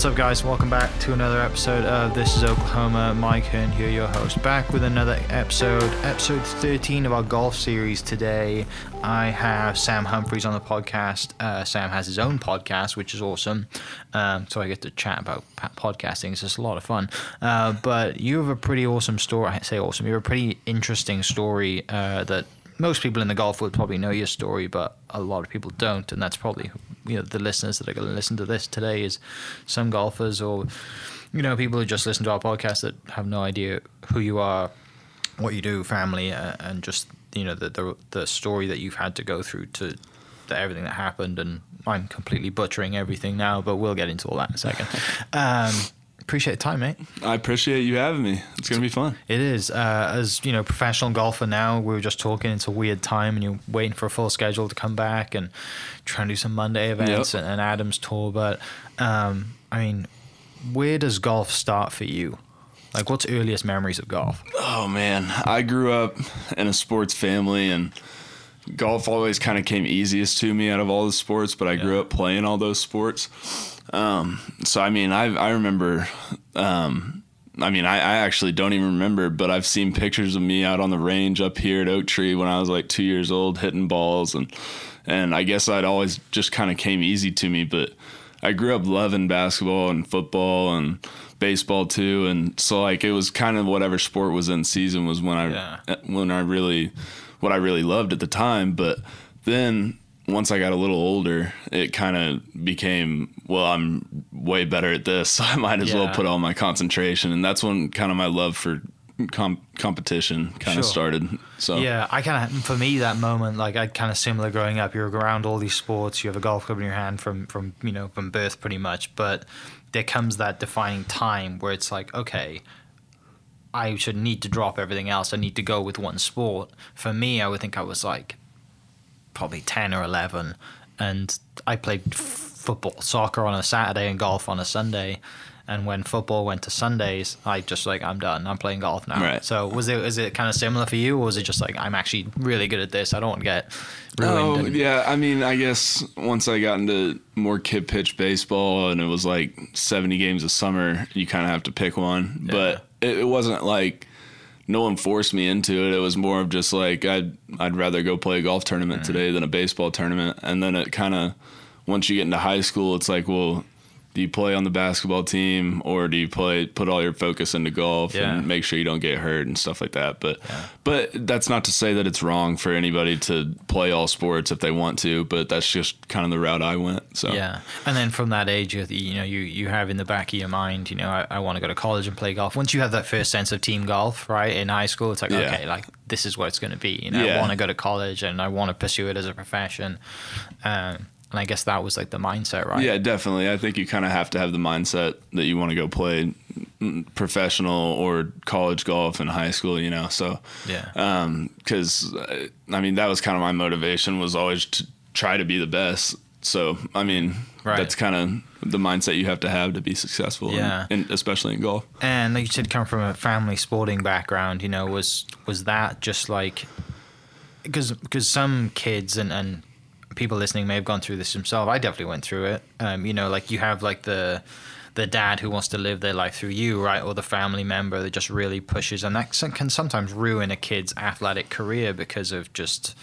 What's up, guys? Welcome back to another episode of This is Oklahoma. Mike Hearn here, your host, back with another episode, episode 13 of our golf series today. I have Sam Humphreys on the podcast. Uh, Sam has his own podcast, which is awesome. Um, so I get to chat about podcasting. It's just a lot of fun. Uh, but you have a pretty awesome story. I say awesome. You have a pretty interesting story uh, that most people in the golf would probably know your story, but a lot of people don't, and that's probably you know the listeners that are going to listen to this today is some golfers or you know people who just listen to our podcast that have no idea who you are, what you do, family, uh, and just you know the, the the story that you've had to go through to, everything that happened. And I'm completely butchering everything now, but we'll get into all that in a second. Um, appreciate the time, mate. I appreciate you having me. It's gonna be fun. It is. Uh, as you know, professional golfer now, we were just talking. It's a weird time, and you're waiting for a full schedule to come back and trying to do some Monday events Yep. and, and Adams tour. But um, I mean, where does golf start for you? Like, what's earliest memories of golf? Oh man, I grew up in a sports family, and golf always kind of came easiest to me out of all the sports. But I grew up playing all those sports. Um, so I mean, I I remember. Um, I mean, I, I actually don't even remember, but I've seen pictures of me out on the range up here at Oak Tree when I was like two years old, hitting balls, and and I guess I'd always just kind of came easy to me. But I grew up loving basketball and football and baseball too, and so like it was kind of whatever sport was in season was when I Yeah. when I really what I really loved at the time. But then once I got a little older, it kind of became well, I'm way better at this, so I might as well put all my concentration, and that's when kind of my love for com- competition kind of Sure. started. So Yeah, I kind of for me that moment like I kind of similar growing up. You're around all these sports. You have a golf club in your hand from from you know from birth pretty much. But there comes that defining time where it's like okay. I should need to drop everything else. I need to go with one sport. For me, I would think I was like probably 10 or 11 and I played f- football, soccer on a Saturday and golf on a Sunday. And when football went to Sundays, I just like I'm done. I'm playing golf now. Right. So was it is it kind of similar for you, or was it just like I'm actually really good at this? I don't want to get ruined. Oh and- yeah, I mean, I guess once I got into more kid pitch baseball and it was like seventy games a summer, you kind of have to pick one. But it, it wasn't like no one forced me into it. It was more of just like I'd I'd rather go play a golf tournament today than a baseball tournament. And then it kind of once you get into high school, it's like, well, do you play on the basketball team or do you play put all your focus into golf Yeah. and make sure you don't get hurt and stuff like that? But but that's not to say that it's wrong for anybody to play all sports if they want to. But that's just kind of the route I went. So Yeah, and then from that age, you you know, you you have in the back of your mind, you know, I, I want to go to college and play golf. Once you have that first sense of team golf, right, in high school, it's like Yeah. okay, like this is what it's going to be. You know, I want to go to college and I want to pursue it as a profession. Um, and I guess that was like the mindset, right? Yeah, definitely. I think you kind of have to have the mindset that you want to go play professional or college golf in high school, you know. So, Yeah. Um, because I mean, that was kind of my motivation was always to try to be the best. So, I mean, Right. that's kind of the mindset you have to have to be successful, in- Yeah. in, especially in golf. And like you said, come from a family sporting background. You know, was was that just like because because some kids and and people listening may have gone through this themselves. I definitely went through it. Um, you know, like you have like the the dad who wants to live their life through you, right, or the family member that just really pushes, and that can sometimes ruin a kid's athletic career because of just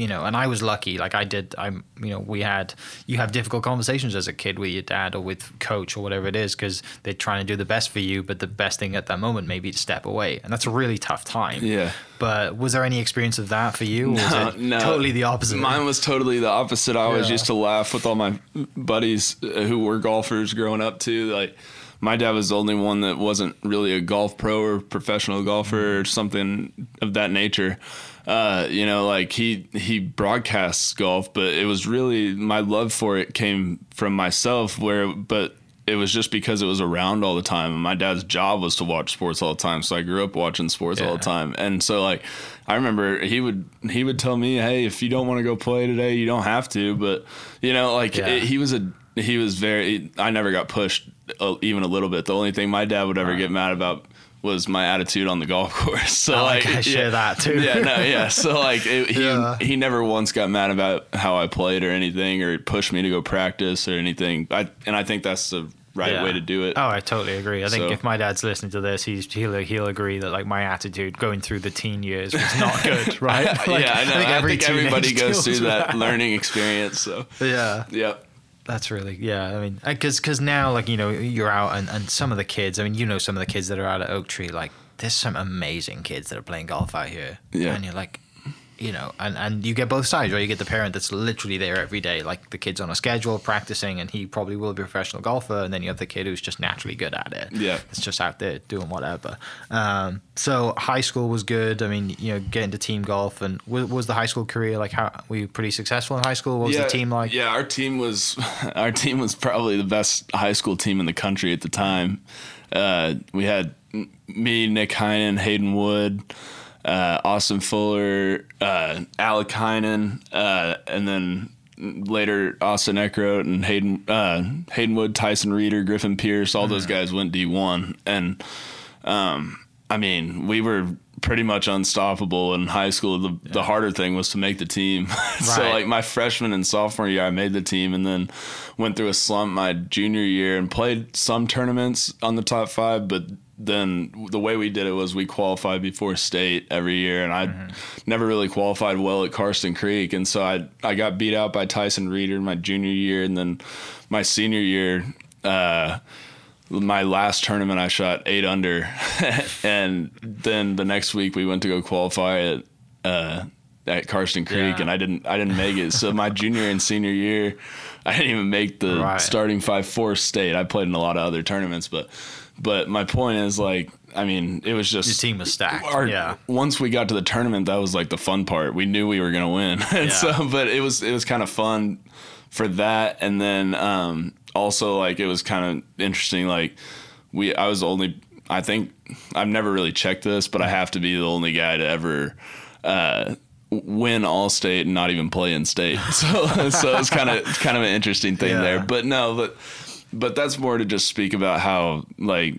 you know, and I was lucky. Like I did, I'm, you know, we had, you have difficult conversations as a kid with your dad or with coach or whatever it is, because they're trying to do the best for you, but the best thing at that moment may be to step away, and that's a really tough time. Yeah. But was there any experience of that for you, or was it totally the opposite? Mine was totally the opposite. I always Yeah. used to laugh with all my buddies who were golfers growing up too. Like my dad was the only one that wasn't really a golf pro or professional golfer or something of that nature. Uh, you know, like he he broadcasts golf, but it was really my love for it came from myself. Where, but it was just because it was around all the time. And my dad's job was to watch sports all the time. So I grew up watching sports all the time. And so like I remember he would he would tell me, "Hey, if you don't want to go play today, you don't have to." But you know, like Yeah. it, he was a he was very I never got pushed uh, even a little bit. The only thing my dad would ever Right. get mad about was my attitude on the golf course. So Oh, like, I share that too. yeah, no, yeah. So like, it, he Yeah. he never once got mad about how I played or anything, or pushed me to go practice or anything. I and I think that's the right Yeah. way to do it. Oh, I totally agree. I think So- if my dad's listening to this, he's he'll he'll agree that like my attitude going through the teen years was not good, right? Like, yeah, I know. I think, every everybody goes through with that learning experience. So Yeah, yep. That's really yeah. I mean, because because now like you know you're out and and some of the kids. I mean, you know some of the kids that are out at Oak Tree. Like there's some amazing kids that are playing golf out here. Yeah. and you're like. You know, and, and you get both sides, right? You get the parent that's literally there every day, like the kid's on a schedule practicing, and he probably will be a professional golfer. And then you have the kid who's just naturally good at it. Yeah. it's just out there doing whatever. Um, so high school was good. I mean, you know, getting to team golf and was, was the high school career like how were you pretty successful in high school? What was yeah, the team like? Yeah, our team was our team was probably the best high school team in the country at the time. Uh, we had me, Nick Heinen, Hayden Wood, uh, Austin Fuller, uh, Alec Heinen, uh, and then later Austin Eckroat and Hayden uh, Hayden Wood, Tyson Reeder, Griffin Pierce. All those guys went D one, and um, I mean, we were pretty much unstoppable in high school. The the harder thing was to make the team. so like my freshman and sophomore year, I made the team, and then went through a slump my junior year and played some tournaments on the top five, but. Then the way we did it was we qualified before state every year, and I never really qualified well at Karsten Creek, and so I I got beat out by Tyson Reeder my junior year, and then my senior year, uh, my last tournament I shot eight under, and then the next week we went to go qualify at uh, at Karsten Creek, Yeah. and I didn't I didn't make it. So my junior and senior year, I didn't even make the Right. starting five for state. I played in a lot of other tournaments, but but my point is like I mean it was just Your team was stacked. our- yeah. Once we got to the tournament, that was like the fun part. We knew we were gonna win, and Yeah. so but it was it was kind of fun for that, and then um, also like it was kind of interesting. Like we, I was only I think I've never really checked this, but I have to be the only guy to ever. Uh, win all state and not even play in state so so it's kind of kind of an interesting thing Yeah. there but no but but that's more to just speak about how like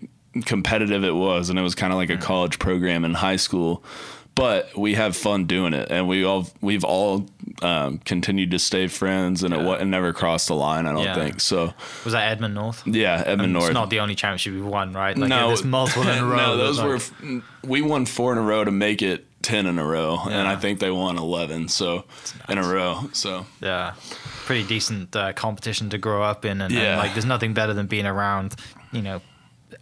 competitive it was and it was kind of like a college program in high school but we have fun doing it and we all we've all um, continued to stay friends and it, wa- it never crossed the line i don't Yeah. think so Was that Edmond North? yeah edmond And north It's not the only championship we've won, right? Like, no, there's multiple in a row. no, those Like- were we won four in a row to make it ten in a row, and I think they won eleven so in a row. So Yeah, pretty decent uh, competition to grow up in, and, and, like there's nothing better than being around, you know,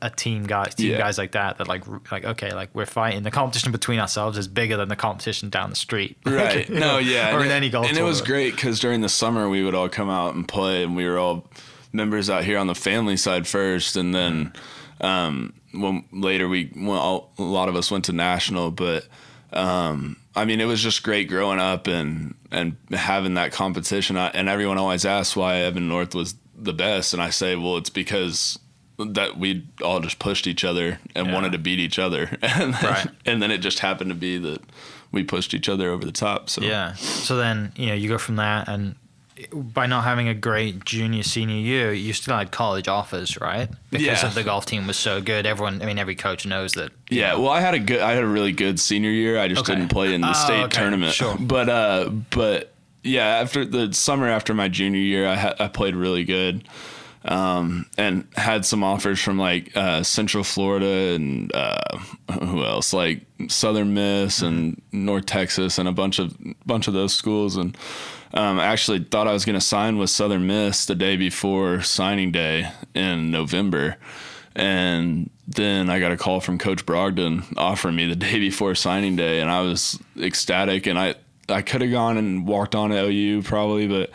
a team guys, team Yeah. guys like that. That like like okay, like we're fighting. The competition between ourselves is bigger than the competition down the street. right, no, know, yeah, or and in it- any golf. and it was great because during the summer we would all come out and play, and we were all members out here on the family side first, and then um, when later we well, all, a lot of us went to national, but. Um, I mean, it was just great growing up and and having that competition. I, and everyone always asks why Edmond North was the best, and I say, well, it's because that we all just pushed each other and Yeah. wanted to beat each other, and then, Right. and then it just happened to be that we pushed each other over the top. So Yeah. So then you know you go from that, and by not having a great junior senior year, you still had college offers, right? Because Yeah. of the golf team was so good. Everyone, I mean, every coach knows that. Yeah, know, well, I had a good, I had a really good senior year. I just Okay. didn't play in the Oh, state okay, tournament. sure. But uh, but yeah, after the summer after my junior year, I ha- I played really good, um, and had some offers from like uh, Central Florida and uh, who else, like Southern Miss and North Texas and a bunch of bunch of those schools and. Um, I actually thought I was going to sign with Southern Miss the day before signing day in November. And then I got a call from Coach Brogdon offering me the day before signing day, and I was ecstatic. And I, I could have gone and walked on at OU probably, but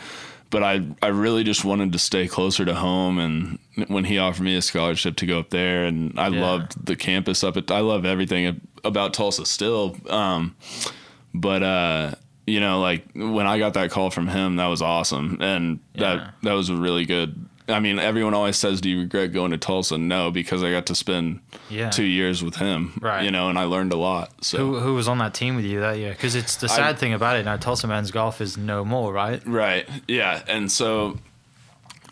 but I I really just wanted to stay closer to home. And when he offered me a scholarship to go up there, and I Yeah. loved the campus up at I love everything about Tulsa still. Um, but uh, you know, like when I got that call from him, that was awesome, and Yeah. that that was a really good. I mean, everyone always says, "Do you regret going to Tulsa?" No, because I got to spend Yeah. two years with him, Right. You know, and I learned a lot. So Who, who was on that team with you that year? Because it's the sad thing about it now. Tulsa men's golf is no more, right? Right. Yeah. And so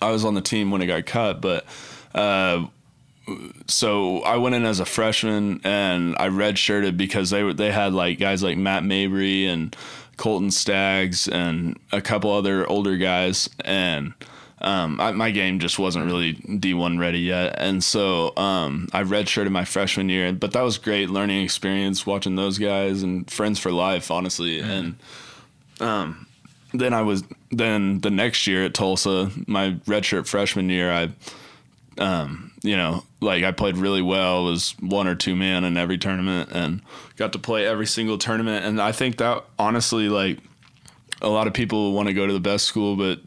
I was on the team when it got cut, but uh, so I went in as a freshman and I redshirted because they were, they had like guys like Matt Mabry and Colton Staggs and a couple other older guys and um, I, my game just wasn't really D1 ready yet. And so um, I redshirted my freshman year, but that was great learning experience watching those guys and friends for life, honestly. And um, then I was then the next year at Tulsa, my redshirt freshman year, I um, you know, like I played really well, was one or two man in every tournament and got to play every single tournament. And I think that honestly, like a lot of people want to go to the best school, but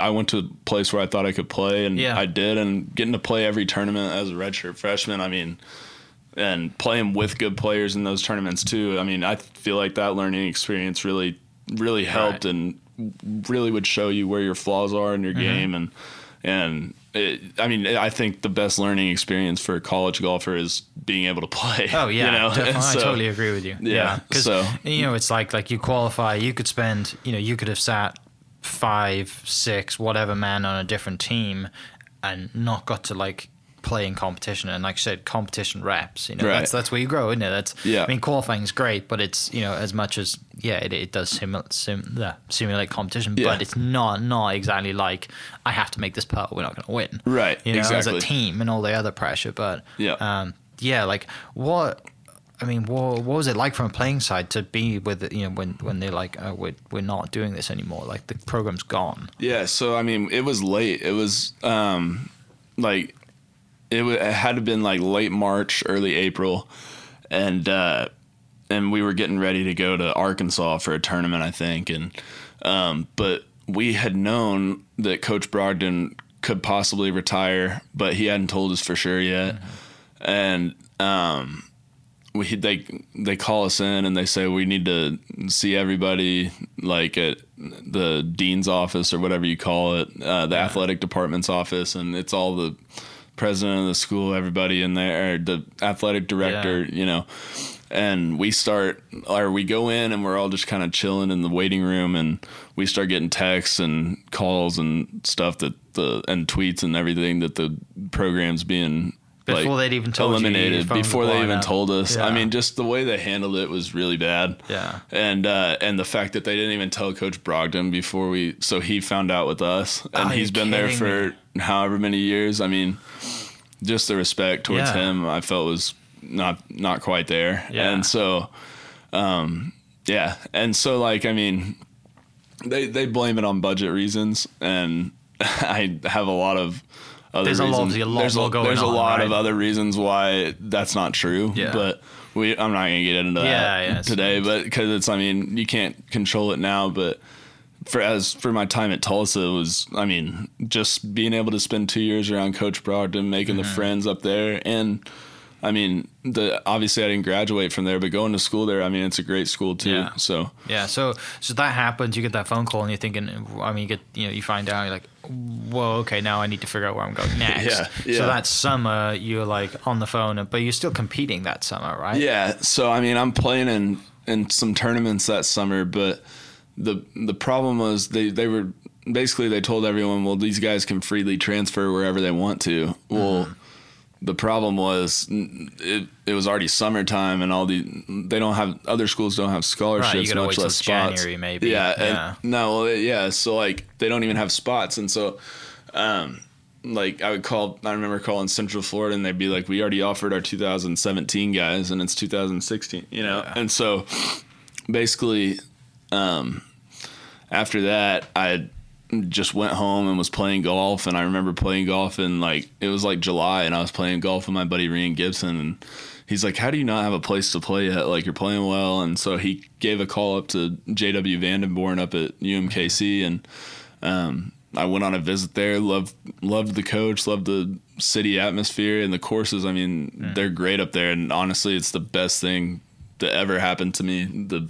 I went to a place where I thought I could play and Yeah. I did. And getting to play every tournament as a redshirt freshman, I mean, and playing with good players in those tournaments too. I mean, I feel like that learning experience really, really helped Right. and really would show you where your flaws are in your Mm-hmm. game and and it, I mean I think the best learning experience for a college golfer is being able to play. Oh yeah, you know? definitely. So- I totally agree with you. Yeah, because so- you know it's like like you qualify, you could spend, you know, you could have sat five, six, whatever man on a different team, and not got to like play in competition. And like I said, competition reps. You know, Right. that's that's where you grow, isn't it? That's Yeah. I mean, qualifying is great, but it's you know as much as yeah, it, it does simu- sim, uh, simulate competition, Yeah. but it's not not exactly like I have to make this putt, we're not going to win. Right, You know, as a team and all the other pressure, but Yeah. um, yeah, like what I mean, what, what was it like from a playing side to be with you know when when they're like, oh, we're we're not doing this anymore, like the program's gone. Yeah, so I mean, it was late. It was um, like it, w- it had to been like late March, early April, and uh, and we were getting ready to go to Arkansas for a tournament, I think, and um, but we had known that Coach Brogdon could possibly retire, but he hadn't told us for sure yet, and um, we they they call us in and they say we need to see everybody like at the dean's office or whatever you call it, uh, the athletic department's office, and it's all the president of the school, everybody in there, the athletic director, you know. And we start, or we go in and we're all just kind of chilling in the waiting room, and we start getting texts and calls and stuff that the and tweets and everything that the program's being Before like, they'd even told you, eliminated phones before they even told us. I mean, just the way they handled it was really bad. Yeah. and uh, and the fact that they didn't even tell Coach Brogdon before we, so he found out with us, and Oh, he's been there for however many years. I mean, just the respect towards Yeah. him, I felt was not not quite there, Yeah. and so, um, yeah, and so like I mean, they they blame it on budget reasons, and I have a lot of. Other There's a lot- reasons. a lot there's more going there's a on, lot of other reasons why that's not true. Yeah. But we, I'm not gonna get into that Yeah, yeah, today. But because it's, I mean, you can't control it now. But for as for my time at Tulsa, it was, I mean, just being able to spend two years around Coach Brogdon, making Mm-hmm. the friends up there, and I mean, the obviously I didn't graduate from there, but going to school there, I mean, it's a great school too. Yeah. So Yeah, so so that happens. You get that phone call, and you're thinking. I mean, you get you know, you find out, you're like, whoa, okay, now I need to figure out where I'm going next. Yeah, yeah. So that summer, you're like on the phone, but you're still competing that summer, right? Yeah, so I mean, I'm playing in in some tournaments that summer, but the the problem was they they were basically they told everyone, well, these guys can freely transfer wherever they want to. Well, mm-hmm. The problem was it it was already summertime, and all the they don't have other schools don't have scholarships, gotta much less spots. January, maybe. Yeah, Yeah. no, well, yeah. So like they don't even have spots, and so. um like I would call, I remember calling Central Florida, and they'd be like, "We already offered our 2017 guys, and it's 2016," you know. And so, basically, um, after that, I just went home and was playing golf. And I remember playing golf in like it was like July, and I was playing golf with my buddy Rhein Gibson, and he's like, "How do you not have a place to play yet? Like you're playing well." And so he gave a call up to J.W. Vandenborn up at UMKC, and um, I went on a visit there. loved loved the coach, loved the city atmosphere and the courses. I mean, they're great up there, and honestly, it's the best thing that ever happened to me. The,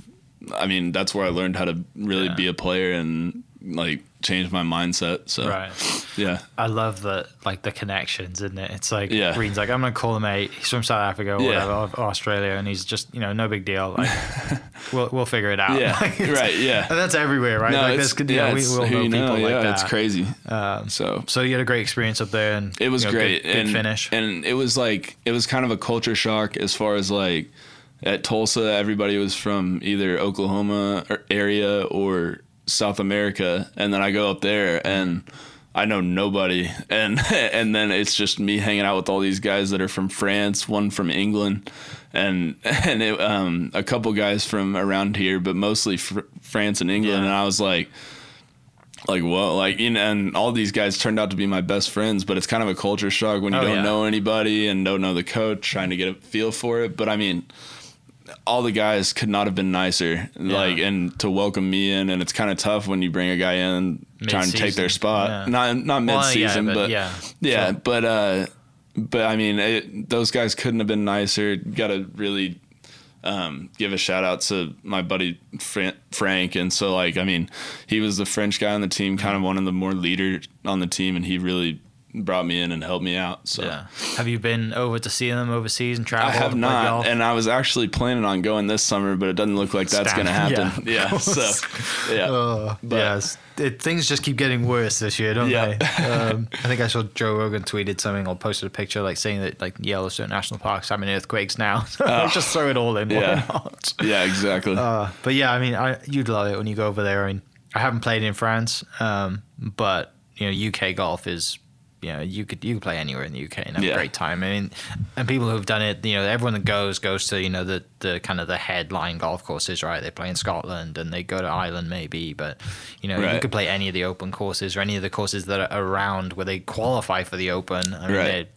I mean, that's where I learned how to really Yeah. be a player and like changed my mindset. So Right. yeah, I love the like the connections, isn't it? It's like Yeah. Green's like, I'm gonna call him mate. He's from South Africa or Yeah. whatever, Australia, and he's just you know no big deal. Like we'll we'll figure it out. Yeah, Like, right, yeah. And that's everywhere, right? no, like there's, you yeah, know, we all know people know, like yeah, that. it's crazy. Um, So so you had a great experience up there, and it was you know, great Good, good and finish. and it was like it was kind of a culture shock as far as like at Tulsa everybody was from either Oklahoma or- area or South America and then I go up there and I know nobody and and then it's just me hanging out with all these guys that are from France one from England and and it, um, a couple guys from around here but mostly fr- France and England Yeah. and I was like like what like you know and all these guys turned out to be my best friends but it's kind of a culture shock when you Oh, don't yeah. know anybody and don't know the coach trying to get a feel for it but i mean all the guys could not have been nicer like and to welcome me in and it's kind of tough when you bring a guy in trying to take their spot yeah. not not Well, yeah, mid-season but but, yeah, yeah sure. but uh but i mean it, those guys couldn't have been nicer gotta really um, give a shout out to my buddy Fran- Frank. And so, like, I mean, he was the French guy on the team, kind of one of the more leaders on the team, and he really brought me in and helped me out. So yeah. Have you been over to see them overseas and travel? I have play not, golf? and I was actually planning on going this summer, but it doesn't look like that's going to happen. yeah, Yeah, so yeah, Uh, But- yes, it, things just keep getting worse this year, don't Yeah. they? Um, I think I saw Joe Rogan tweeted something or posted a picture like saying that like Yellowstone National Park's having earthquakes now. So like, just throw it all in. Why Yeah. not? yeah, exactly. Uh, but yeah, I mean, I, you'd love it when you go over there. I mean, I haven't played in France, um, but you know, UK golf is. You know, you could you could play anywhere in the UK and have a great time. I mean, and people who've done it, you know, everyone that goes goes to you know the the kind of the headline golf courses, right? They play in Scotland and they go to Ireland maybe, but you know, you could play any of the Open courses or any of the courses that are around where they qualify for the Open. I mean, Right.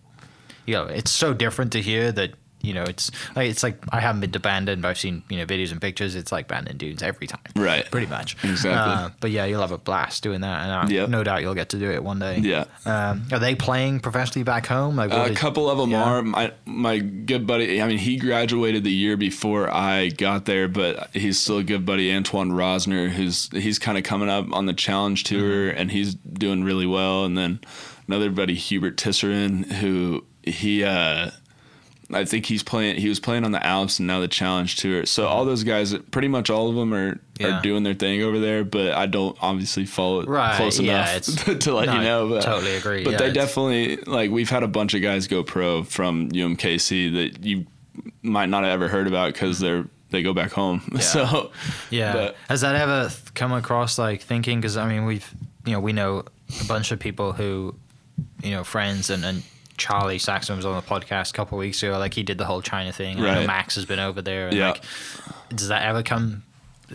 you know, it's so different to hear that you know it's like it's like I haven't been to Bandon, but I've seen you know videos and pictures. It's like Bandon dunes every time, Right. Pretty much, Exactly. Uh, but yeah, you'll have a blast doing that, and I, Yep. no doubt you'll get to do it one day. Yeah. Um, are they playing professionally back home? Like a is- couple of them yeah. are. My my good buddy. I mean, he graduated the year before I got there, but he's still a good buddy, Antoine Rozner, who's he's kind of coming up on the challenge tour, Mm-hmm. and he's doing really well. And then another buddy, Hubert Tisserin, who he. uh I think he's playing. He was playing on the Alps and now the Challenge Tour. So all those guys, pretty much all of them are Yeah. are doing their thing over there. But I don't obviously follow it Right, close yeah, enough to let no, you know. But totally agree, But yeah, they definitely like we've had a bunch of guys go pro from UMKC that you might not have ever heard about because mm-hmm. they're they go back home. So Yeah. but- Has that ever come across like thinking? Because I mean, we've you know we know a bunch of people who you know friends and and. Charlie Saxon was on the podcast a couple weeks ago. Like he did the whole China thing. I know Right. Max has been over there. And Yeah. Like, does that ever come?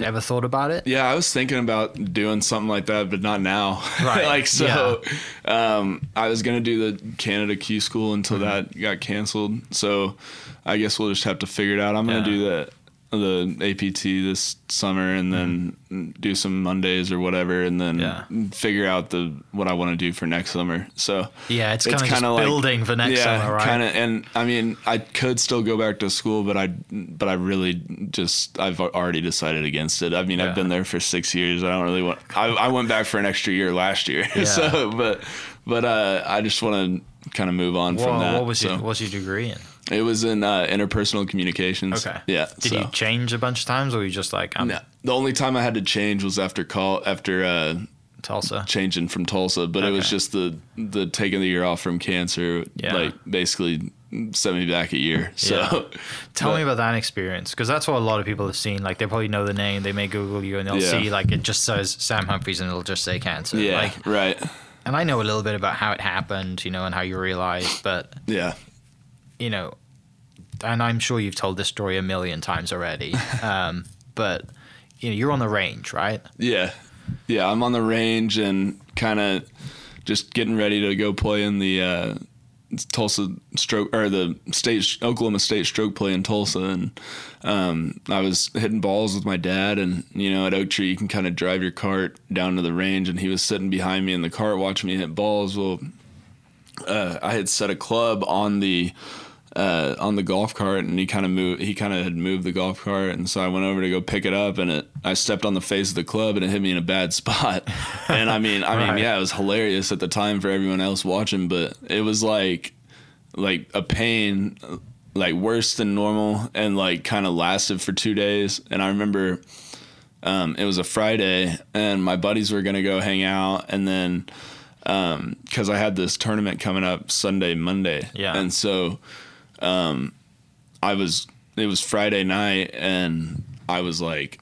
Ever thought about it? Yeah, I was thinking about doing something like that, but not now. Right, like so, um, I was gonna do the Canada Q School until Mm-hmm. that got canceled. So, I guess we'll just have to figure it out. I'm gonna Yeah. do the the APT this summer and then do some Mondays or whatever, and then. Yeah. figure out the what I want to do for next summer. So Yeah, it's kinda just kinda like- building for next summer, right? Kind of, and I mean, I could still go back to school, but I, but I really just, I've already decided against it. I mean, Yeah. I've been there for six years. I don't really want. I, I went back for an extra year last year, Yeah. so, but, but uh, I just want to kind of move on from that. what was so. your what's your degree in? It was in uh, interpersonal communications. Okay. Yeah. Did so. you change a bunch of times, or were you just like I'm No, the only time I had to change was after call after uh, Tulsa? changing from Tulsa, but it was just the the taking the year off from cancer, Yeah. like basically sent me back a year. So Yeah. Tell but- me about that experience, because that's what a lot of people have seen. Like they probably know the name, they may Google you, and they'll Yeah. see like it just says Sam Humphries, and it'll just say cancer. Yeah, Like, right. and I know a little bit about how it happened, you know, and how you realized, but Yeah, you know, and I'm sure you've told this story a million times already. um, but you know, you're on the range, right? yeah, yeah. I'm on the range and kind of just getting ready to go play in the uh, Tulsa stroke or the state Oklahoma State stroke play in Tulsa, and um, I was hitting balls with my dad, and you know at Oak Tree you can kind of drive your cart down to the range, and he was sitting behind me in the cart watching me hit balls. Well, uh, I had set a club on the uh, on the golf cart, and he kind of moved. He kind of had moved the golf cart, and so I went over to go pick it up, and it. I stepped on the face of the club, and it hit me in a bad spot. and I mean, I Right. mean, yeah, it was hilarious at the time for everyone else watching, but it was like, like a pain, like worse than normal, and like kind of lasted for two days. And I remember. Um, it was a Friday, and my buddies were gonna go hang out, and then because I had this tournament coming up Sunday, Monday, Yeah. and so um, I was. It was Friday night, and I was like,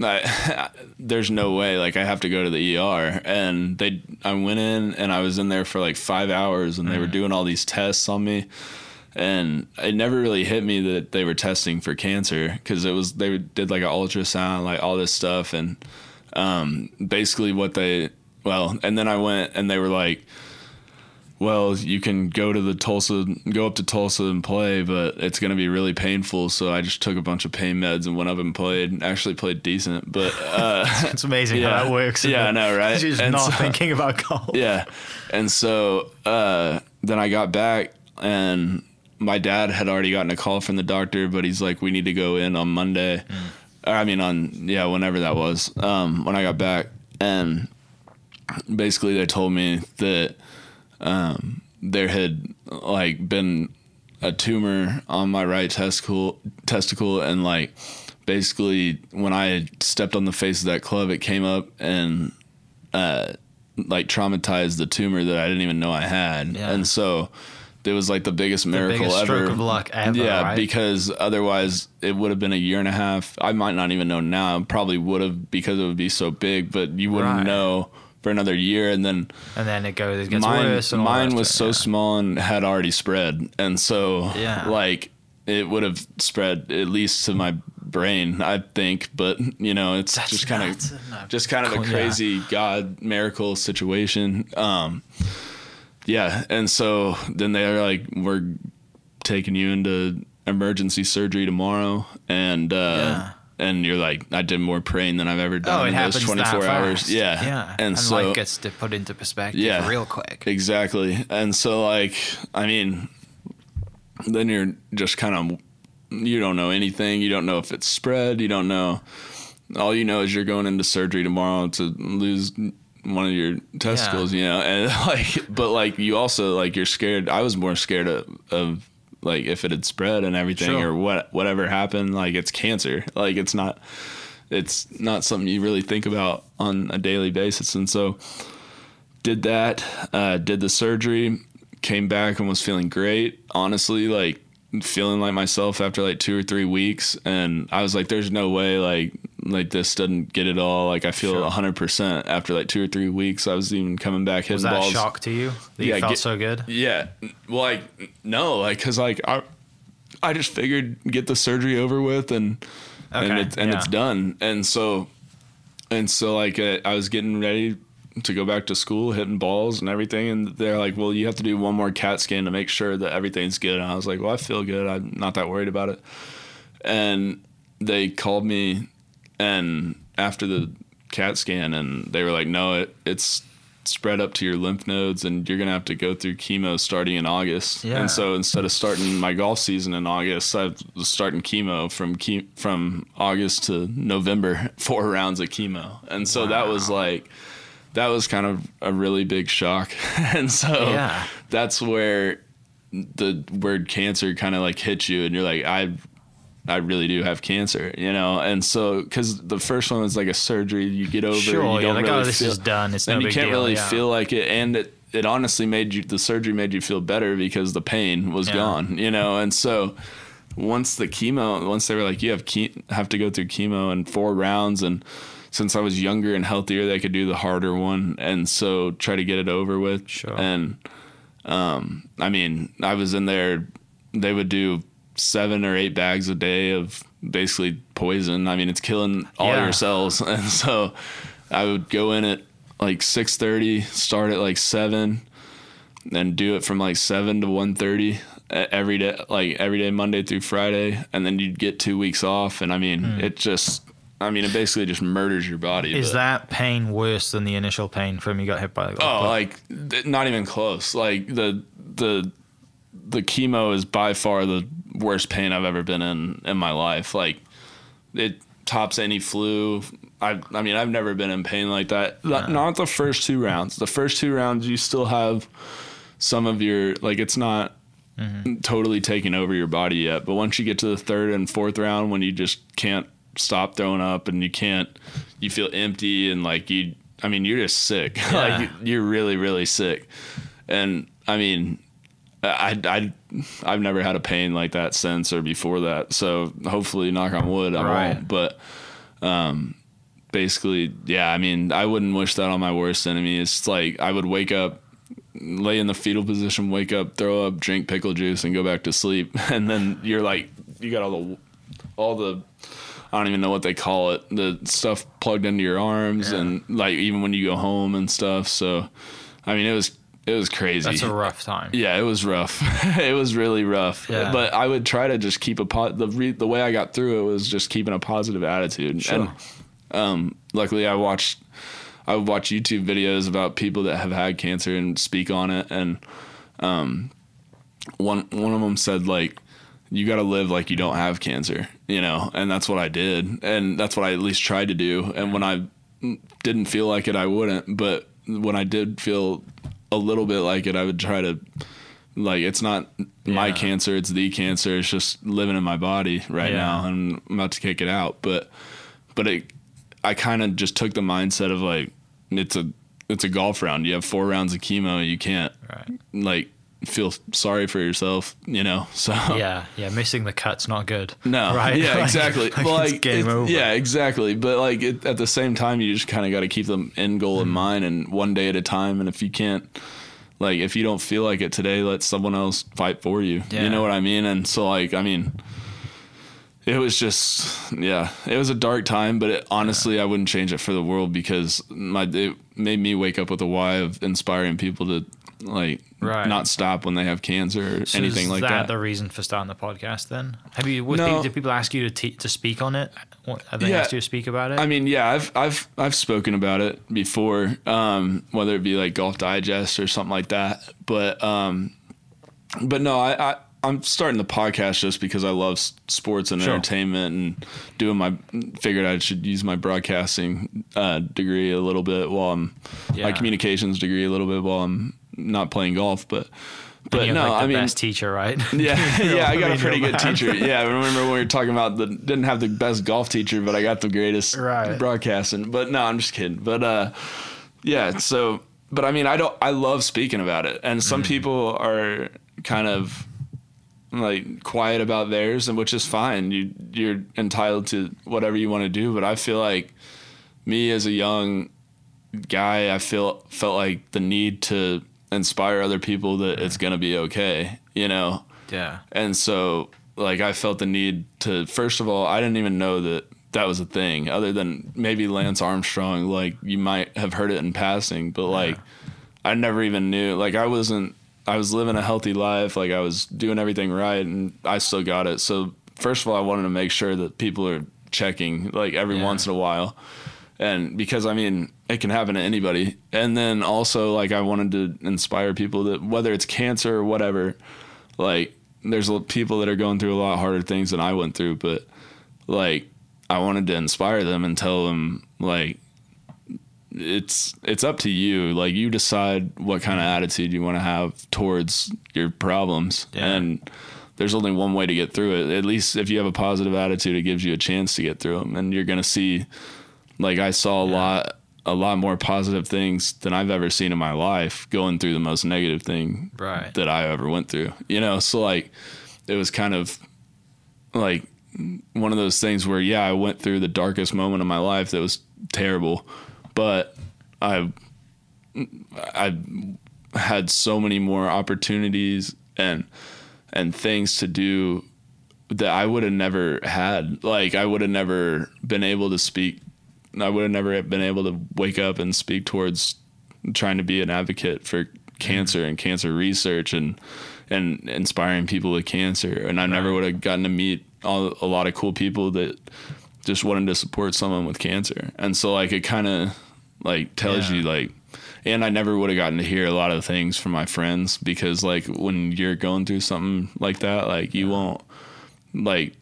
I, "There's no way! Like, I have to go to the ER." And they, I went in, and I was in there for like five hours, and they were doing all these tests on me, and it never really hit me that they were testing for cancer because it was they did like an ultrasound, like all this stuff, and um, basically what they well, and then I went and they were like, well, you can go to the Tulsa, go up to Tulsa and play, but it's going to be really painful. So I just took a bunch of pain meds and went up and played. Actually played decent, but uh, It's amazing Yeah. how that works. Yeah, I know, right? You're just And not so- thinking about golf. yeah. And so uh, then I got back and my dad had already gotten a call from the doctor, but he's like, we need to go in on Monday. Or, I mean, on, yeah, whenever that was, um, when I got back. And basically they told me that um, there had like been a tumor on my right testicle, testicle and like basically when I had stepped on the face of that club, it came up and uh, like traumatized the tumor that I didn't even know I had, Yeah. and so it was like the biggest miracle biggest ever. stroke of luck ever, Yeah, right? because otherwise it would have been a year and a half. I might not even know now. Probably would have because it would be so big, but you wouldn't Right. know for another year, and then And then it goes, it gets mine, worse. And mine was so yeah. small and had already spread, and so Yeah. like it would have spread at least to my brain, I think. But you know, it's That's just kind of just kind of a Cool, yeah. crazy God miracle situation. Um, yeah, and so then they're like, we're taking you into emergency surgery tomorrow, and uh, Yeah. And you're like, I did more praying than I've ever oh, done Oh, in those 24 hours. Yeah, yeah, and, and, so life gets to put into perspective Yeah. real quick. Exactly. And so like I mean then you're just kind of you don't know anything. You don't know if it's spread. You don't know. All you know is you're going into surgery tomorrow to lose one of your testicles, you know. And like but like you also like you're scared. I was more scared of, of like if it had spread and everything Sure. or what whatever happened like it's cancer. Like it's not it's not something you really think about on a daily basis. And so did that, uh, did the surgery, came back and was feeling great. Honestly, like feeling like myself after like two or three weeks, and I was like, "There's no way like like this doesn't get it all." Like I feel Sure. a hundred percent after like two or three weeks. I was even coming back hitting Was that balls. a shock to you that Yeah, you felt get- so good? Yeah. Well, like no, like because like I, I just figured get the surgery over with and and it's and it's done. And so and so like uh, I was getting ready to go back to school, hitting balls and everything, and they're like, "Well, you have to do one more CAT scan to make sure that everything's good." And I was like, "Well, I feel good. I'm not that worried about it." And they called me, and after the CAT scan, and they were like, "No, it, it's spread up to your lymph nodes, and you're gonna have to go through chemo starting in August." Yeah. And so instead of starting my golf season in August, I was starting chemo from ke- from August to November, four rounds of chemo, and so that was like that was kind of a really big shock, and so Yeah. that's where the word cancer kind of like hits you, and you're like, I. I really do have cancer, you know, and so because the first one was like a surgery you get over, Sure, you you're don't like, really oh, this feel, is done. It's no and you big can't deal. really yeah. feel like it and it, it honestly made you the surgery made you feel better because the pain was Yeah. gone you know and so once the chemo once they were like you have ke- have to go through chemo in four rounds and since I was younger and healthier they could do the harder one and so try to get it over with Sure. and um I mean I was in there they would do seven or eight bags a day of basically poison. I mean, it's killing all Yeah. your cells. And so I would go in at like 6:30, start at like 7 and do it from like 7 to 1:30 e- every day like every day Monday through Friday and then you'd get 2 weeks off and I mean, hmm. it just I mean, it basically just murders your body. Is but- that pain worse than the initial pain from you got hit by the Oh, like not even close. Like the the the chemo is by far the worst pain I've ever been in in my life. Like it tops any flu. I I mean I've never been in pain like that. Not the first two rounds. The first two rounds you still have some of your like it's not mm-hmm. totally taking over your body yet. But once you get to the third and fourth round, when you just can't stop throwing up and you can't, you feel empty and like you, I mean, you're just sick. like you're really, really sick. And I mean, I, I, I've never had a pain like that since or before that. So hopefully, knock on wood, I Right. won't. But um, basically, yeah, I mean, I wouldn't wish that on my worst enemy. It's like I would wake up, lay in the fetal position, wake up, throw up, drink pickle juice, and go back to sleep. And then you're like, you got all the, all the, I don't even know what they call it, the stuff plugged into your arms, Yeah. and like even when you go home and stuff. So, I mean, it was it was crazy. That's a rough time. Yeah, it was rough. it was really rough. Yeah. But I would try to just keep a po- the re- the way I got through it was just keeping a positive attitude. Sure. And um, luckily, I watched I would watch YouTube videos about people that have had cancer and speak on it. And um, one one of them said like, "You got to live like you don't have cancer," you know. And that's what I did, and that's what I at least tried to do. And when I didn't feel like it, I wouldn't. But when I did feel a little bit like it, I would try to like it's not my Yeah. cancer, it's the cancer. It's just living in my body right Yeah. now, and I'm about to kick it out. But but it, I kind of just took the mindset of like it's a it's a golf round. You have four rounds of chemo. You can't Right. like feel sorry for yourself, you know. So Yeah, yeah. Missing the cut's not good. no, Right. yeah, Like- exactly. like like game it- over. Yeah, exactly. But like it, at the same time, you just kind of got to keep the end goal in Mm-hmm. mind and one day at a time. And if you can't, like, if you don't feel like it today, let someone else fight for you. Yeah. You know what I mean? And so, like, I mean, it was just, yeah, it was a dark time. But it, honestly, I wouldn't change it for the world because my it made me wake up with a why of inspiring people to like Right. not stop when they have cancer or So anything like that, that. the reason for starting the podcast? Then have you? Was No. people, did people ask you to te- to speak on it? What, have they Yeah. asked you to speak about it? I mean, yeah, I've I've I've spoken about it before, um, whether it be like Golf Digest or something like that. But um, but no, I, I I'm starting the podcast just because I love sports and Sure. entertainment and doing my figured I should use my broadcasting uh, degree a little bit while I'm my communications degree a little bit while I'm not playing golf, but. But no, like the I mean, best teacher, right? yeah, yeah, I got a pretty good teacher. Yeah, I remember when we were talking about the didn't have the best golf teacher, but I got the greatest Right. broadcasting. But no, I'm just kidding. But uh, yeah. So, but I mean, I don't. I love speaking about it, and some people are kind of like quiet about theirs, and which is fine. You you're entitled to whatever you want to do. But I feel like me as a young guy, I feel felt like the need to inspire other people that it's gonna be okay. You know. yeah. And so, like, I felt the need to, first of all, I didn't even know that that was a thing, other than maybe Lance Armstrong. Like, you might have heard it in passing, but like, I never even knew. Like, I wasn't, I was living a healthy life. Like, I was doing everything right, and I still got it. So, first of all, I wanted to make sure that people are checking, like, every Yeah. once in a while. And because, I mean, it can happen to anybody. And then also, like, I wanted to inspire people that, whether it's cancer or whatever, like there's people that are going through a lot harder things than I went through, but like I wanted to inspire them and tell them like it's it's up to you. Like you decide what kind of attitude you want to have towards your problems, Yeah. and there's only one way to get through it. At least if you have a positive attitude, it gives you a chance to get through them, and you're gonna see. Like I saw a lot a lot more positive things than I've ever seen in my life going through the most negative thing Right. that I ever went through. You know, so like it was kind of like one of those things where yeah, I went through the darkest moment of my life that was terrible, but I I had so many more opportunities and and things to do that I would have never had. Like I would have never been able to speak I would have never been able to wake up and speak towards trying to be an advocate for cancer and cancer research and and inspiring people with cancer. And I never would have gotten to meet all, a lot of cool people that just wanted to support someone with cancer. And so like it kind of like tells Yeah. you like and I never would have gotten to hear a lot of things from my friends because like when you're going through something like that, like you won't like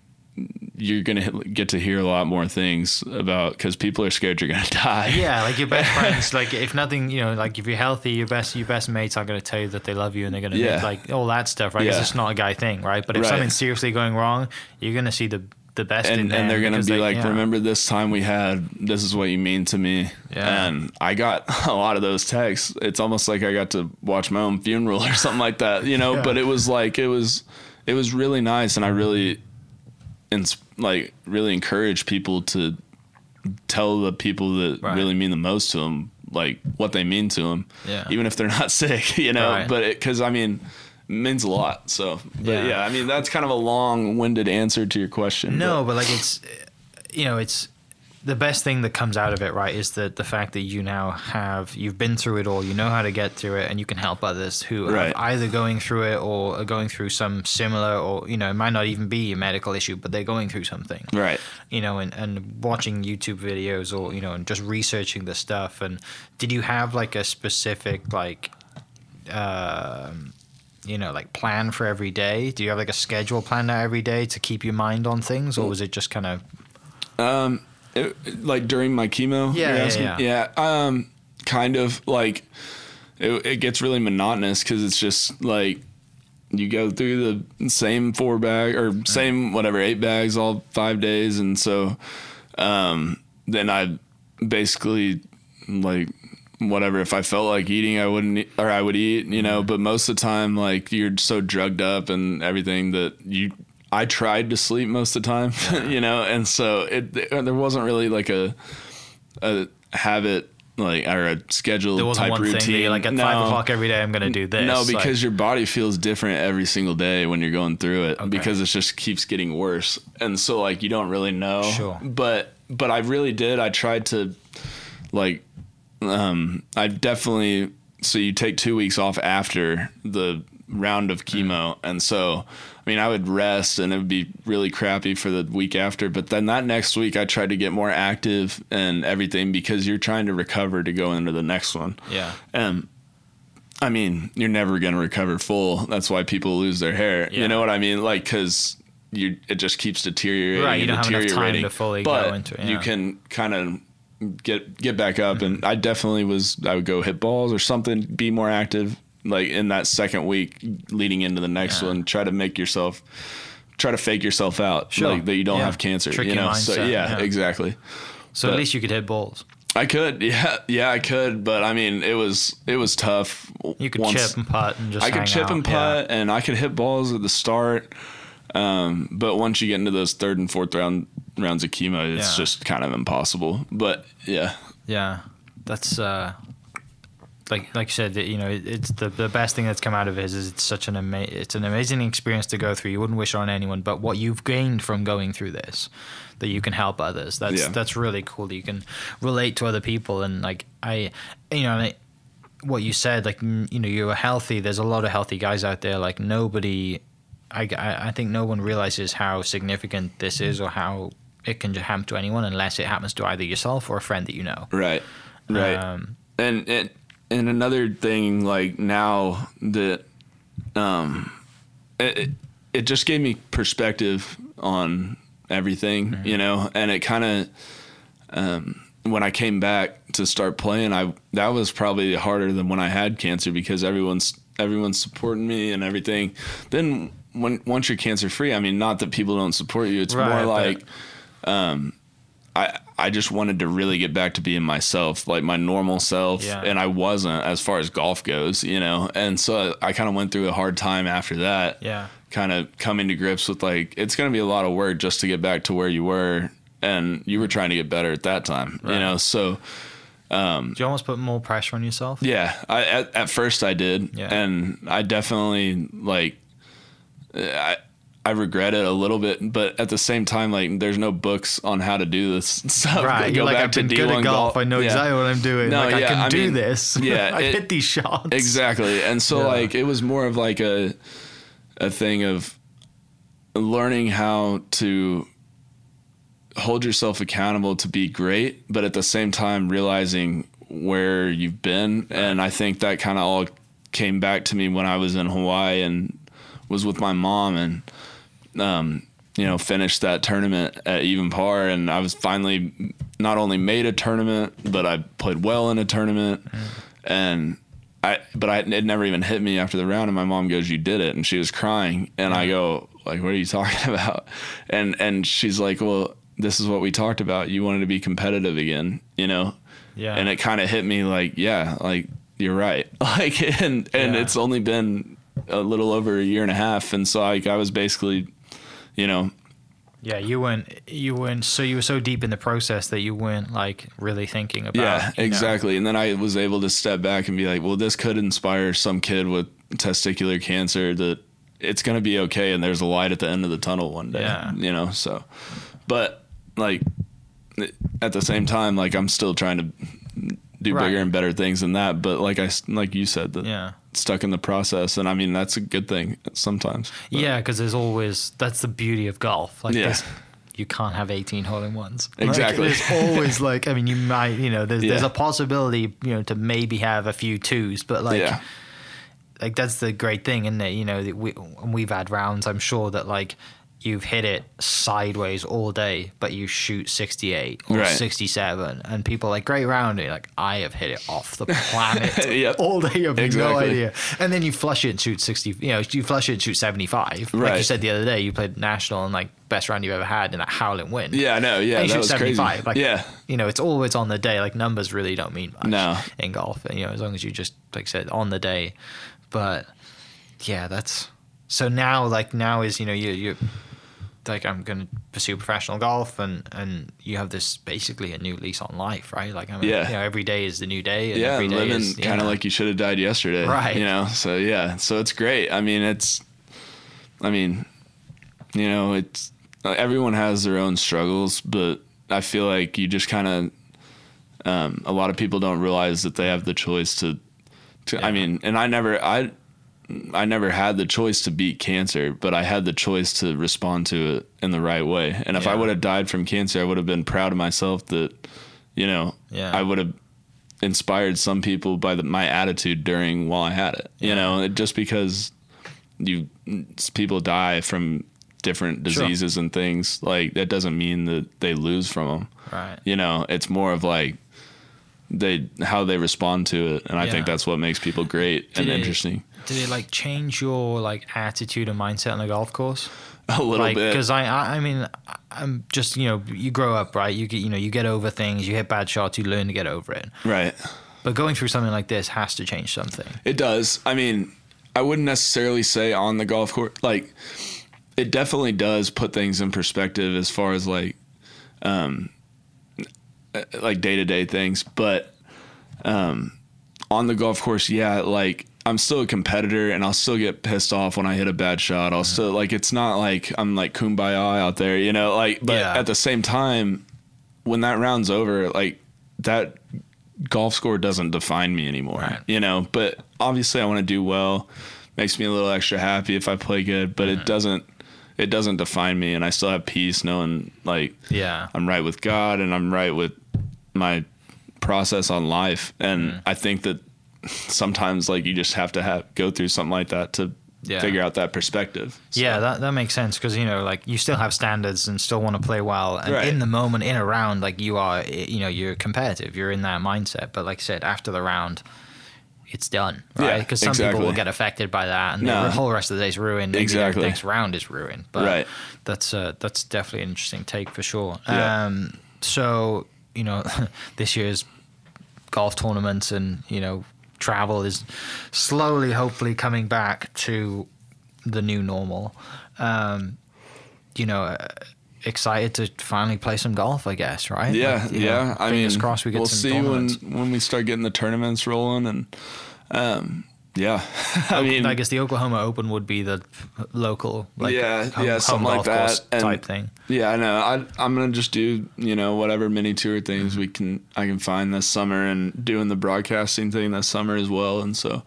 you're gonna get to hear a lot more things about because people are scared you're gonna die. Yeah, like your best friends, like if nothing, you know, like if you're healthy, your best your best mates are gonna tell you that they love you and they're gonna Yeah. like all that stuff, right? Yeah. it's not a guy thing, right? But if Right. something's seriously going wrong, you're gonna see the the best and, and they're gonna be they- like, yeah. "Remember this time we had? This is what you mean to me." Yeah. And I got a lot of those texts. It's almost like I got to watch my own funeral or something like that, you know. Yeah. But it was like it was, it was really nice, and I really, ins- like really encourage people to tell the people that Right. really mean the most to them, like what they mean to them, Yeah. even if they're not sick, you know. Right. But because I mean. it Means a lot, so but Yeah. yeah. I mean that's kind of a long-winded answer to your question. No, but- but like it's, you know, it's the best thing that comes out of it, right? Is that the fact that you now have you've been through it all, you know how to get through it, and you can help others who Right. are either going through it or are going through some similar, or you know, it might not even be a medical issue, but they're going through something. Right. You know, and, and watching YouTube videos or you know, and just researching the stuff. And did you have like a specific like, um, you know, like plan for every day? Do you have like a schedule planned out every day to keep your mind on things, or was it just kind of It- like during my chemo. Yeah, yeah, yeah. yeah. Um, kind of like it, it gets really monotonous because it's just like you go through the same four bag or same whatever eight bags all five days, and so um, then I basically like whatever if I felt like eating I wouldn't eat, or I would eat you know but most of the time like you're so drugged up and everything that you I tried to sleep most of the time you know and so it there wasn't really like a a habit like or a schedule there wasn't type one routine thing like at No. five o'clock every day I'm gonna do this. No, Like, because your body feels different every single day when you're going through it Okay. because it just keeps getting worse. And so like you don't really know. Sure. But but I really did. I tried to like um I definitely so you take 2 weeks off after the round of chemo and so I mean I would rest and it would be really crappy for the week after but then that next week I tried to get more active and everything because you're trying to recover to go into the next one. yeah, And I mean, you're never going to recover full. That's why people lose their hair. Yeah. You know what I mean? Like, cause you, it just keeps deteriorating. Right, you don't have enough time to fully but go into it, You can kind of get, get back up. And I definitely was, I would go hit balls or something, be more active like in that second week leading into the next Yeah. one, try to make yourself, try to fake yourself out Sure. like that you don't Yeah. have cancer, Trick you know? so yeah, yeah. exactly. so at least you could hit balls. I could, yeah, yeah, I could, but I mean, it was it was tough. You could once- chip and putt and just. I could chip out, and yeah. putt, and I could hit balls at the start. Um, but once you get into those third and fourth round rounds of chemo, it's Yeah. just kind of impossible. But yeah, Yeah, that's uh, like like you said, you know, it's the the best thing that's come out of it is, is it's such an ama- it's an amazing experience to go through. You wouldn't wish on anyone, but what you've gained from going through this, that you can help others. That's Yeah. that's really cool. That you can relate to other people and like I, you know. I, what you said, like you know, you're healthy. There's a lot of healthy guys out there. Like nobody, I, I, I think no one realizes how significant this is or how it can happen to anyone unless it happens to either yourself or a friend that you know. right, right. Um, and and and another thing, like now that, um, it it- just gave me perspective on everything, Mm-hmm. you know, and it kind of, um, when I came back to start playing, I that was probably harder than when I had cancer because everyone's everyone's supporting me and everything. Then when once you're cancer free, I mean, not that people don't support you, it's Right, more like. I I just wanted to really get back to being myself, like my normal self, Yeah. and I wasn't as far as golf goes, you know. And so I kind of went through a hard time after that. Yeah. Kind of coming to grips with like it's going to be a lot of work just to get back to where you were, and you were trying to get better at that time, Right. you know. So um, Do you almost put more pressure on yourself? yeah, I at, at first I did, Yeah. and I definitely like I I regret it a little bit, but at the same time, like there's no books on how to do this stuff. Right. You're like, I've been good at golf. I know Yeah. exactly what I'm doing. No, like, I yeah, can I do mean, this. yeah, I it- hit these shots. Exactly. And so Yeah. like it was more of like a a thing of learning how to hold yourself accountable to be great, but at the same time realizing where you've been, and I think that kind of all came back to me when I was in Hawaii and was with my mom and um, you know finished that tournament at even par, and I was finally not only made a tournament, but I played well in a tournament, mm. and I but I it never even hit me after the round, and my mom goes, "You did it," and she was crying, and I go, "Like, what are you talking about?" And and she's like, "Well." This is what we talked about. You wanted to be competitive again, you know? Yeah. And it kind of hit me like, yeah, like you're right. Like, and and yeah. it's only been a little over a year and a half, and so like I was basically, you know. Yeah, you weren't. You weren't. So you were so deep in the process that you weren't like really thinking about. Yeah, exactly. Know. And then I was able to step back and be like, well, this could inspire some kid with testicular cancer that it's gonna be okay, and there's a light at the end of the tunnel one day. Yeah. You know. So, but like at the same time, like I'm still trying to do right. bigger and better things than that. But like I, like you said, that yeah. Stuck in the process, and I mean that's a good thing sometimes. But. Yeah, because there's always that's the beauty of golf. Like yeah. you can't have 18 hole in ones. Exactly. Like, there's always like I mean you might you know there's yeah. there's a possibility you know to maybe have a few twos, but like. Yeah. Like that's the great thing, isn't it? You know, we we've had rounds. I'm sure that like you've hit it sideways all day, but you shoot 68 or right. 67, and people are like, great round. And like, I have hit it off the planet yep. all day. You have exactly. no idea. And then you flush it and shoot 60, you know, you flush it and shoot 75. Right. Like you said the other day, you played national and like best round you've ever had in that howling win. Yeah, I know. Yeah, and you that shoot was 75. Crazy. Like, yeah. You know, it's always on the day. Like numbers really don't mean much no. in golf. You know, as long as you just, like I said, on the day. But yeah, that's so now, like, now is, you know, you, you, like I'm going to pursue professional golf, and and you have this basically a new lease on life, right? Like I mean, yeah, you know, every day is the new day. And yeah, every day living kind of like you should have died yesterday, right? You know, so yeah, so it's great. I mean, it's, I mean, you know, it's everyone has their own struggles, but I feel like you just kind of, um, a lot of people don't realize that they have the choice to, to. Yeah. I mean, and I never, I I never had the choice to beat cancer, but I had the choice to respond to it in the right way. And if yeah. I would have died from cancer, I would have been proud of myself that, you know, yeah. I would have inspired some people by the, my attitude during while I had it. You know, it, just because you people die from different diseases sure. and things like that doesn't mean that they lose from them. Right. You know, it's more of like they how they respond to it, and I think that's what makes people great Did and it, interesting did it like change your like attitude and mindset on the golf course? A little like, bit. Because I, I, I mean, I'm just you know, you grow up, right? You get, you know, you get over things. You hit bad shots. You learn to get over it. Right. But going through something like this has to change something. It does. I mean, I wouldn't necessarily say on the golf course. Like, it definitely does put things in perspective as far as like, um, like day to day things. But, um, on the golf course, yeah, like I'm still a competitor and I'll still get pissed off when I hit a bad shot. I'll still like it's not like I'm like kumbaya out there, you know, like but yeah. at the same time when that round's over, like that golf score doesn't define me anymore, right. you know, but obviously I want to do well. Makes me a little extra happy if I play good, but mm-hmm. it doesn't it doesn't define me and I still have peace knowing like yeah. I'm right with God and I'm right with my process on life and mm. I think that sometimes like you just have to have go through something like that to yeah. figure out that perspective. So. Yeah, that that makes sense because you know like you still have standards and still want to play well, and right. in the moment, in a round, like you are, you know, you're competitive, you're in that mindset. But like I said, after the round. It's done, right? Because some exactly. people will get affected by that, and no. the whole rest of the day is ruined. Exactly. The next round is ruined. But right. that's uh, that's definitely an interesting take for sure. Yeah. Um, so you know, this year's golf tournaments and you know travel is slowly, hopefully, coming back to the new normal. Um, you know, uh, excited to finally play some golf, I guess, right? Yeah, like, yeah. Know, I mean, crossed we get we'll see when when we start getting the tournaments rolling, and um, yeah, I mean, I guess the Oklahoma Open would be the local, like, yeah, home, yeah, something like that and, type thing. Yeah, I know. I, I'm gonna just do you know whatever mini tour things we can I can find this summer, and doing the broadcasting thing this summer as well. And so,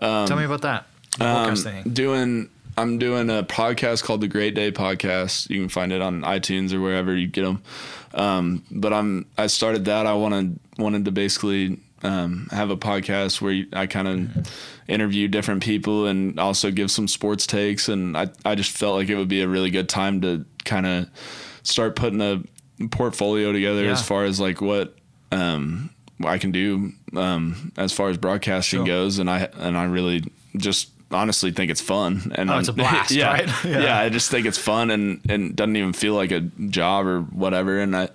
um, tell me about that. Um, doing I'm doing a podcast called the Great Day Podcast. You can find it on iTunes or wherever you get them. Um, but I'm I started that. I wanted wanted to basically um, have a podcast where I kind of interview different people and also give some sports takes. And I, I just felt like it would be a really good time to kind of start putting a portfolio together Yeah. as far as like what um, I can do um, as far as broadcasting Sure. goes. And I and I really just honestly think it's fun. And Oh, it's a blast, yeah, right? yeah, Yeah. I just think it's fun and and doesn't even feel like a job or whatever. And I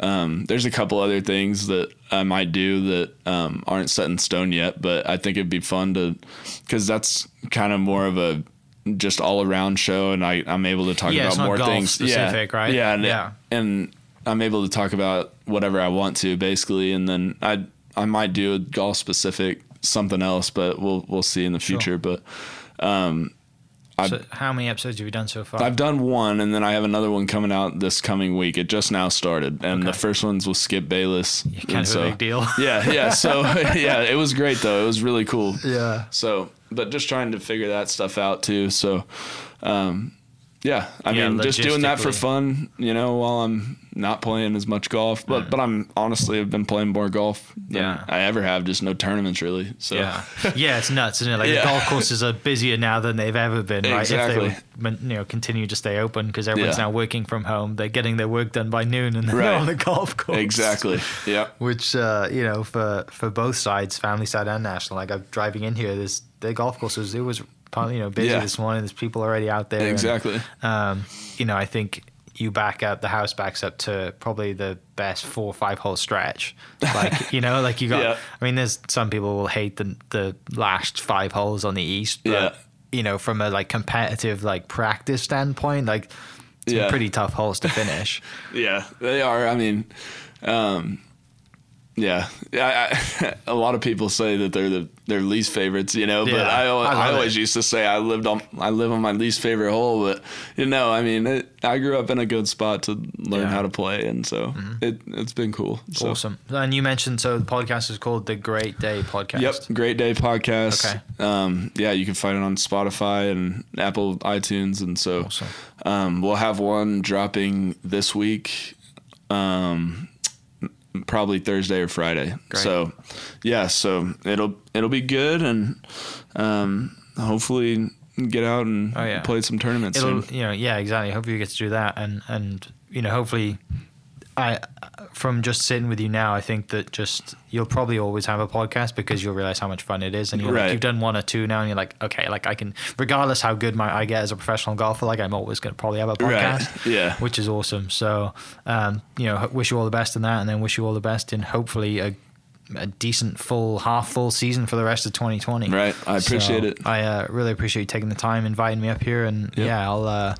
um, there's a couple other things that I might do that um, aren't set in stone yet, but I think it'd be fun to because that's kind of more of a just all around show, and I I'm able to talk Yeah, about more things. specific, yeah, right? Yeah, and, Yeah. and I'm able to talk about whatever I want to basically, and then I I might do a golf specific something else, but we'll we'll see in the Sure. future. But um, I- So how many episodes have you done so far? I've done one, and then I have another one coming out this coming week. It just now started, and the first one's with Skip Bayless. kind And of a big deal. yeah, yeah. So yeah, it was great though. It was really cool. Yeah. So, but just trying to figure that stuff out too. So, um, yeah, I Yeah, mean, just doing that for fun, you know, while I'm not playing as much golf. But but I'm honestly I've been playing more golf than Yeah. I ever have. Just no tournaments really. So Yeah, yeah, it's nuts, isn't it? Like Yeah. the golf courses are busier now than they've ever been, right? Exactly. If they would, you know, continue to stay open because everyone's Yeah. now working from home, they're getting their work done by noon and they're Right. on the golf course. exactly. Yeah. Which uh, you know, for for both sides, family side and national. Like I'm driving in here, there's the golf courses. It was you know busy Yeah. this morning. There's people already out there. and, Exactly. um, you know, I think you back up the house backs up to probably the best four or five hole stretch. Like you know, like you got. Yeah. I mean, there's some people will hate the the last five holes on the east, but Yeah. you know, from a like competitive like practice standpoint, like Yeah. pretty tough holes to finish. Yeah, they are. I mean, um, yeah, yeah. I, a lot of people say that they're the their least favorites, you know. But Yeah, I, I I, always it. used to say I lived on I live on my least favorite hole. But you know, I mean, it, I grew up in a good spot to learn Yeah. Mm-hmm. how to play, and so it it's been cool. So. Awesome. And you mentioned so the podcast is called the Great Day Podcast. Yep, Great Day Podcast. Okay. Um, yeah, you can find it on Spotify and Apple iTunes, and so Awesome. um, we'll have one dropping this week, um, probably Thursday or Friday. Great. So, yeah, so it'll it'll be good, and um, hopefully get out and Oh, yeah. play some tournaments It'll soon. you know yeah exactly. Hopefully you get to do that and and you know hopefully. I, from just sitting with you now, I think that just you'll probably always have a podcast because you'll realize how much fun it is, and you're like, Right. you've done one or two now, and you're like, okay, like I can, regardless how good my I get as a professional golfer, like I'm always going to probably have a Right. podcast, Yeah. which is awesome. So, um, you know, wish you all the best in that, and then wish you all the best in hopefully a, a decent full half full season for the rest of 2020. Right. I appreciate So, it. I uh, really appreciate you taking the time, inviting me up here, and Yep. yeah, I'll uh,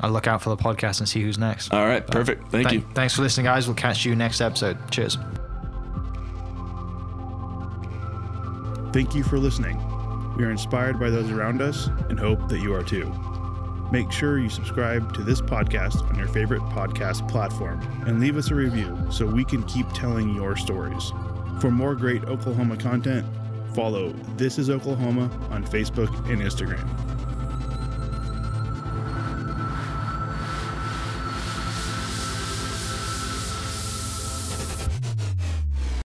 I'll look out for the podcast and see who's next. All right, perfect. Thank Th- you. Thanks for listening, guys. We'll catch you next episode. Cheers. Thank you for listening. We are inspired by those around us and hope that you are too. Make sure you subscribe to this podcast on your favorite podcast platform and leave us a review so we can keep telling your stories. For more great Oklahoma content, follow This is Oklahoma on Facebook and Instagram.